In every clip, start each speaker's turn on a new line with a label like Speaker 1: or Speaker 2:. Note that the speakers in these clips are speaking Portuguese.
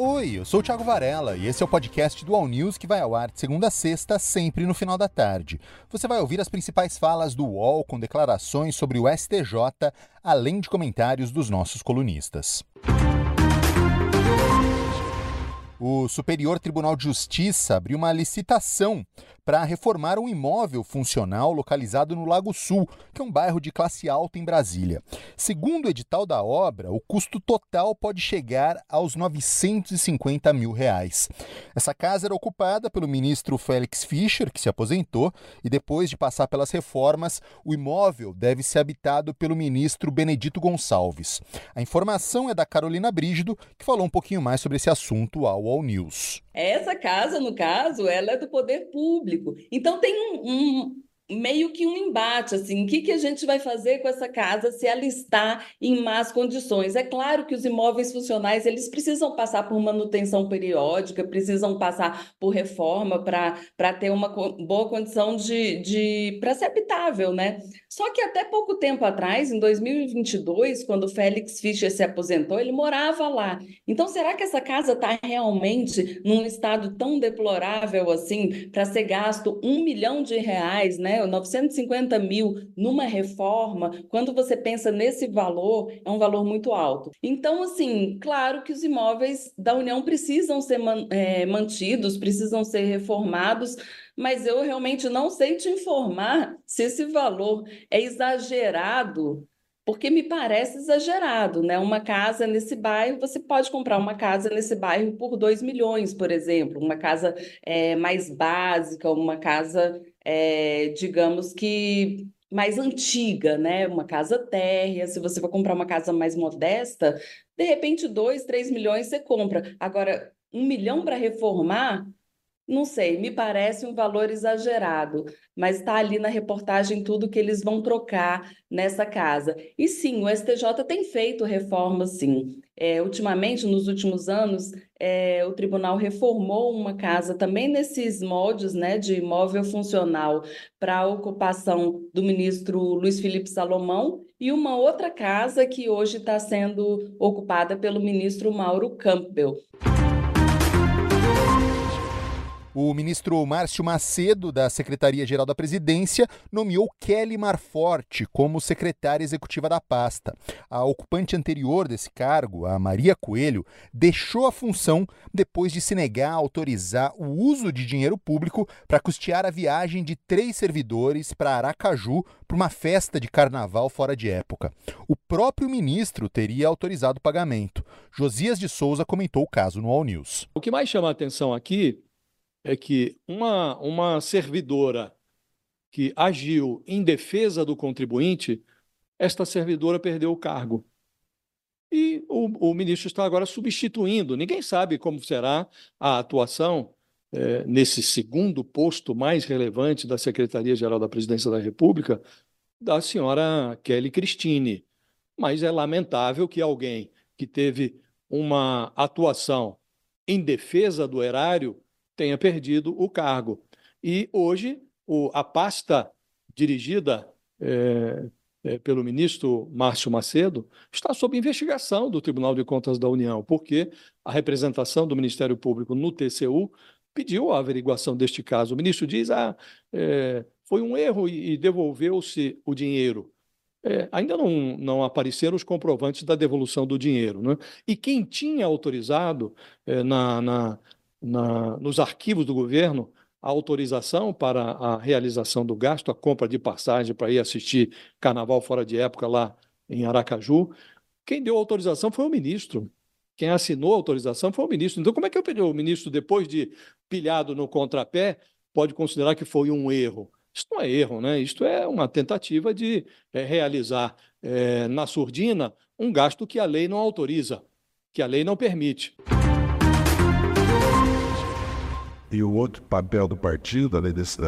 Speaker 1: Oi, eu sou o Thiago Varela e esse é o podcast do All News que vai ao ar de segunda a sexta, sempre no final da tarde. Você vai ouvir as principais falas do UOL com declarações sobre o STJ, além de comentários dos nossos colunistas. O Superior Tribunal de Justiça abriu uma licitação para reformar um imóvel funcional localizado no Lago Sul, que é um bairro de classe alta em Brasília. Segundo o edital da obra, o custo total pode chegar aos 950 mil reais. Essa casa era ocupada pelo ministro Félix Fischer, que se aposentou, e depois de passar pelas reformas, o imóvel deve ser habitado pelo ministro Benedito Gonçalves. A informação é da Carolina Brígido, que falou um pouquinho mais sobre esse assunto ao All News.
Speaker 2: Essa casa, no caso, ela é do poder público. Então tem um, um meio que um embate, assim, o que, que a gente vai fazer com essa casa se ela está em más condições? É claro que os imóveis funcionais, eles precisam passar por manutenção periódica, precisam passar por reforma para ter uma boa condição de, de para ser habitável, né? Só que até pouco tempo atrás, em 2022, quando o Félix Fischer se aposentou, ele morava lá. Então, será que essa casa está realmente num estado tão deplorável assim para ser gasto um milhão de reais, né? 950 mil numa reforma, quando você pensa nesse valor, é um valor muito alto. Então, assim, claro que os imóveis da União precisam ser é, mantidos, precisam ser reformados, mas eu realmente não sei te informar se esse valor é exagerado porque me parece exagerado, né? Uma casa nesse bairro, você pode comprar uma casa nesse bairro por 2 milhões, por exemplo, uma casa é, mais básica, uma casa é, digamos que mais antiga, né? Uma casa térrea. Se você for comprar uma casa mais modesta, de repente, dois, três milhões você compra. Agora, um milhão para reformar, não sei, me parece um valor exagerado, mas está ali na reportagem tudo que eles vão trocar nessa casa. E sim, o STJ tem feito reformas, sim. É, ultimamente, nos últimos anos, é, o tribunal reformou uma casa também nesses moldes né, de imóvel funcional para a ocupação do ministro Luiz Felipe Salomão e uma outra casa que hoje está sendo ocupada pelo ministro Mauro Campbell.
Speaker 1: O ministro Márcio Macedo, da Secretaria-Geral da Presidência, nomeou Kelly Marforte como secretária executiva da pasta. A ocupante anterior desse cargo, a Maria Coelho, deixou a função depois de se negar a autorizar o uso de dinheiro público para custear a viagem de três servidores para Aracaju para uma festa de carnaval fora de época. O próprio ministro teria autorizado o pagamento. Josias de Souza comentou o caso no All News.
Speaker 3: O que mais chama a atenção aqui é que uma, uma servidora que agiu em defesa do contribuinte, esta servidora perdeu o cargo. E o, o ministro está agora substituindo. Ninguém sabe como será a atuação é, nesse segundo posto mais relevante da Secretaria-Geral da Presidência da República, da senhora Kelly Christine. Mas é lamentável que alguém que teve uma atuação em defesa do erário tenha perdido o cargo. E hoje, o, a pasta dirigida é, é, pelo ministro Márcio Macedo está sob investigação do Tribunal de Contas da União, porque a representação do Ministério Público no TCU pediu a averiguação deste caso. O ministro diz: ah, é, foi um erro e, e devolveu-se o dinheiro. É, ainda não, não apareceram os comprovantes da devolução do dinheiro. Né? E quem tinha autorizado é, na, na, na, nos arquivos do governo a autorização para a realização do gasto, a compra de passagem para ir assistir carnaval fora de época lá em Aracaju. Quem deu autorização foi o ministro. Quem assinou a autorização foi o ministro. Então, como é que o ministro, depois de pilhado no contrapé, pode considerar que foi um erro? Isso não é erro, né? Isto é uma tentativa de é, realizar é, na surdina um gasto que a lei não autoriza, que a lei não permite.
Speaker 4: E o outro papel do partido, além desse.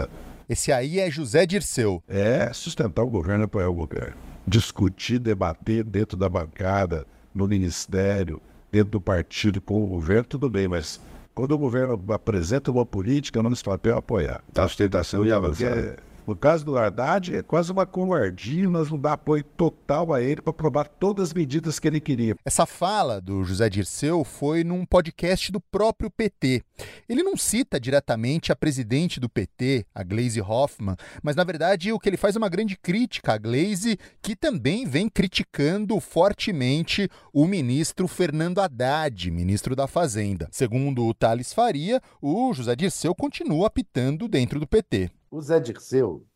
Speaker 1: Esse aí é José Dirceu.
Speaker 4: É sustentar o governo, apoiar o governo. Discutir, debater dentro da bancada, no ministério, dentro do partido, com o governo, tudo bem, mas quando o governo apresenta uma política, não nesse papel apoiar.
Speaker 5: A sustentação e avançar.
Speaker 4: É, No caso do Haddad, é quase uma covardia, nós não dá apoio total a ele para aprovar todas as medidas que ele queria.
Speaker 1: Essa fala do José Dirceu foi num podcast do próprio PT. Ele não cita diretamente a presidente do PT, a Glaise Hoffmann, mas na verdade o que ele faz é uma grande crítica à Glaise, que também vem criticando fortemente o ministro Fernando Haddad, ministro da Fazenda. Segundo o Thales Faria, o José Dirceu continua apitando dentro do PT
Speaker 5: o Zé Dirceu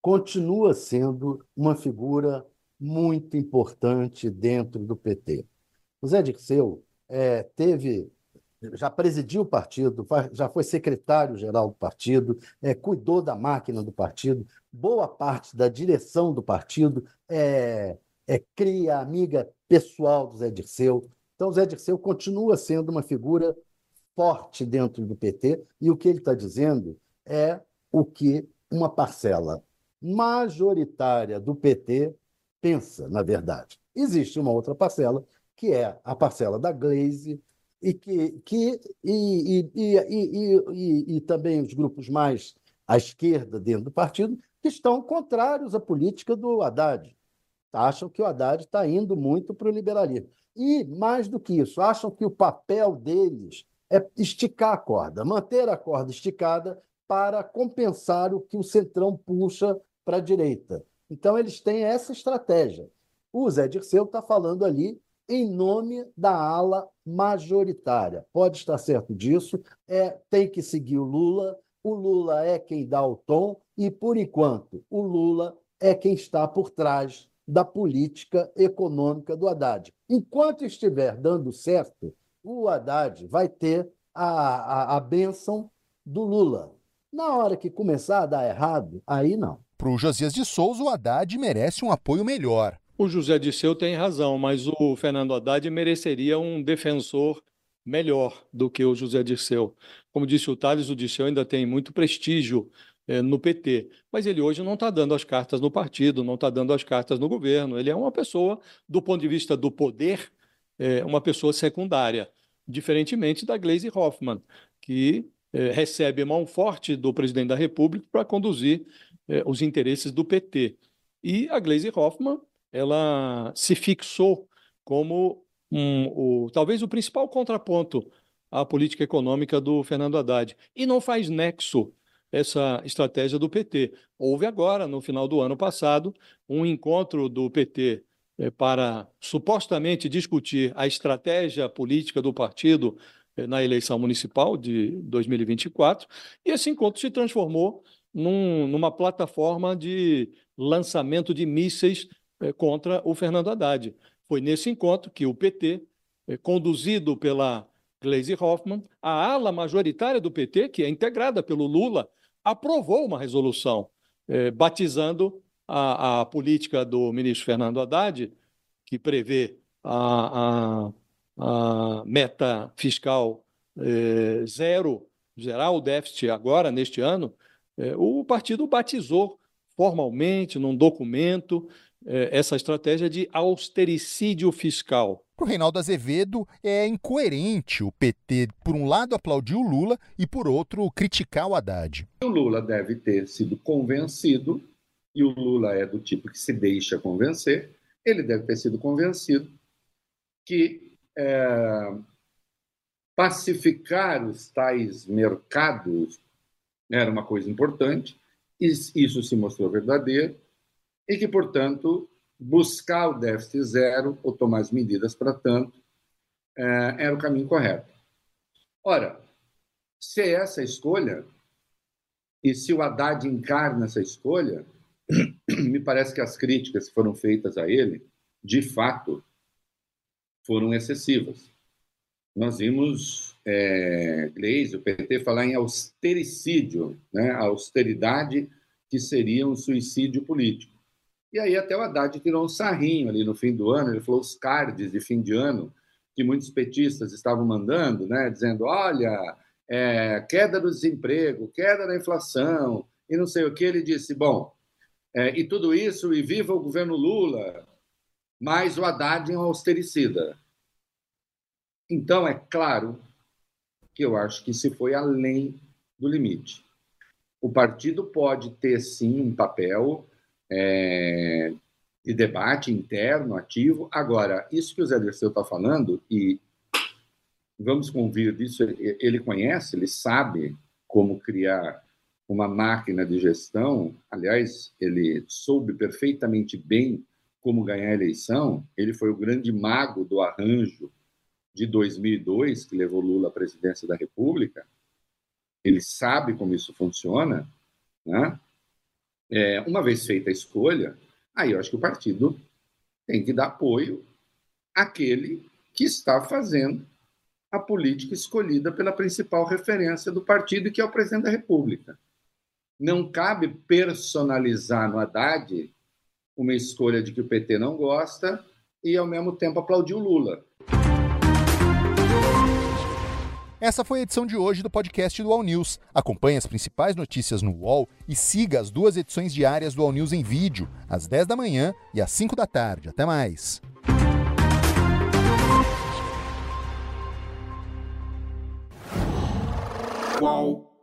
Speaker 5: continua sendo uma figura muito importante dentro do PT. O Zé Dirceu é, teve, já presidiu o partido, já foi secretário-geral do partido, é, cuidou da máquina do partido, boa parte da direção do partido é, é cria, amiga pessoal do Zé Dirceu. Então, o Zé Dirceu continua sendo uma figura forte dentro do PT, e o que ele está dizendo é o que uma parcela majoritária do PT pensa, na verdade. Existe uma outra parcela, que é a parcela da Glaze, e, que, que, e, e, e, e, também os grupos mais à esquerda dentro do partido, que estão contrários à política do Haddad. Acham que o Haddad está indo muito para o liberalismo. E, mais do que isso, acham que o papel deles é esticar a corda, manter a corda esticada para compensar o que o Centrão puxa para a direita. Então, eles têm essa estratégia. O Zé Dirceu está falando ali em nome da ala majoritária. Pode estar certo disso, é, tem que seguir o Lula, o Lula é quem dá o tom, e, por enquanto, o Lula é quem está por trás da política econômica do Haddad. Enquanto estiver dando certo, o Haddad vai ter a, a, a bênção do Lula. Na hora que começar a dar errado, aí não.
Speaker 1: Para o Josias de Souza, o Haddad merece um apoio melhor.
Speaker 3: O José Disseu tem razão, mas o Fernando Haddad mereceria um defensor melhor do que o José Disseu. Como disse o Thales, o Disseu ainda tem muito prestígio eh, no PT, mas ele hoje não está dando as cartas no partido, não está dando as cartas no governo. Ele é uma pessoa, do ponto de vista do poder, eh, uma pessoa secundária, diferentemente da Gleisi Hoffmann, que eh, recebe mão forte do presidente da República para conduzir eh, os interesses do PT. E a Gleisi Hoffmann, ela se fixou como um, o, talvez o principal contraponto à política econômica do Fernando Haddad. E não faz nexo essa estratégia do PT. Houve agora, no final do ano passado, um encontro do PT eh, para supostamente discutir a estratégia política do partido na eleição municipal de 2024, e esse encontro se transformou num, numa plataforma de lançamento de mísseis eh, contra o Fernando Haddad. Foi nesse encontro que o PT, eh, conduzido pela Gleisi Hoffmann, a ala majoritária do PT, que é integrada pelo Lula, aprovou uma resolução batizando a, a política do ministro Fernando Haddad, que prevê a, a a meta fiscal é, zero, zerar o déficit agora, neste ano, é, o partido batizou formalmente, num documento, é, essa estratégia de austericídio fiscal.
Speaker 1: Para o Reinaldo Azevedo, é incoerente o PT, por um lado, aplaudir o Lula e, por outro, criticar o Haddad.
Speaker 6: O Lula deve ter sido convencido, e o Lula é do tipo que se deixa convencer, ele deve ter sido convencido que é, pacificar os tais mercados era uma coisa importante, isso se mostrou verdadeiro, e que, portanto, buscar o déficit zero ou tomar as medidas para tanto é, era o caminho correto. Ora, se é essa a escolha, e se o Haddad encarna essa escolha, me parece que as críticas que foram feitas a ele, de fato, foram excessivas. Nós vimos é, o PT, falar em austericídio, né? a austeridade que seria um suicídio político. E aí até o Haddad tirou um sarrinho ali no fim do ano, ele falou os cards de fim de ano que muitos petistas estavam mandando, né? dizendo, olha, é, queda do desemprego, queda da inflação, e não sei o que, ele disse, bom, é, e tudo isso, e viva o governo Lula, mas o Haddad é um austericida. Então, é claro que eu acho que se foi além do limite. o partido pode ter sim um papel é, de debate interno, ativo. Agora, isso que o Zé Dirceu está falando, e vamos convir disso, ele conhece, ele sabe como criar uma máquina de gestão. Aliás, ele soube perfeitamente bem como ganhar a eleição. Ele foi o grande mago do arranjo de 2002, que levou Lula à presidência da República. Ele sabe como isso funciona. Né? É, uma vez feita a escolha, aí eu acho que o partido tem que dar apoio àquele que está fazendo a política escolhida pela principal referência do partido, que é o presidente da República. Não cabe personalizar no Haddad uma escolha de que o PT não gosta e, ao mesmo tempo, aplaudir o Lula.
Speaker 1: Essa foi a edição de hoje do podcast do All News. Acompanhe as principais notícias no UOL e siga as duas edições diárias do All News em vídeo, às 10 da manhã e às 5 da tarde. Até mais.
Speaker 7: Qual?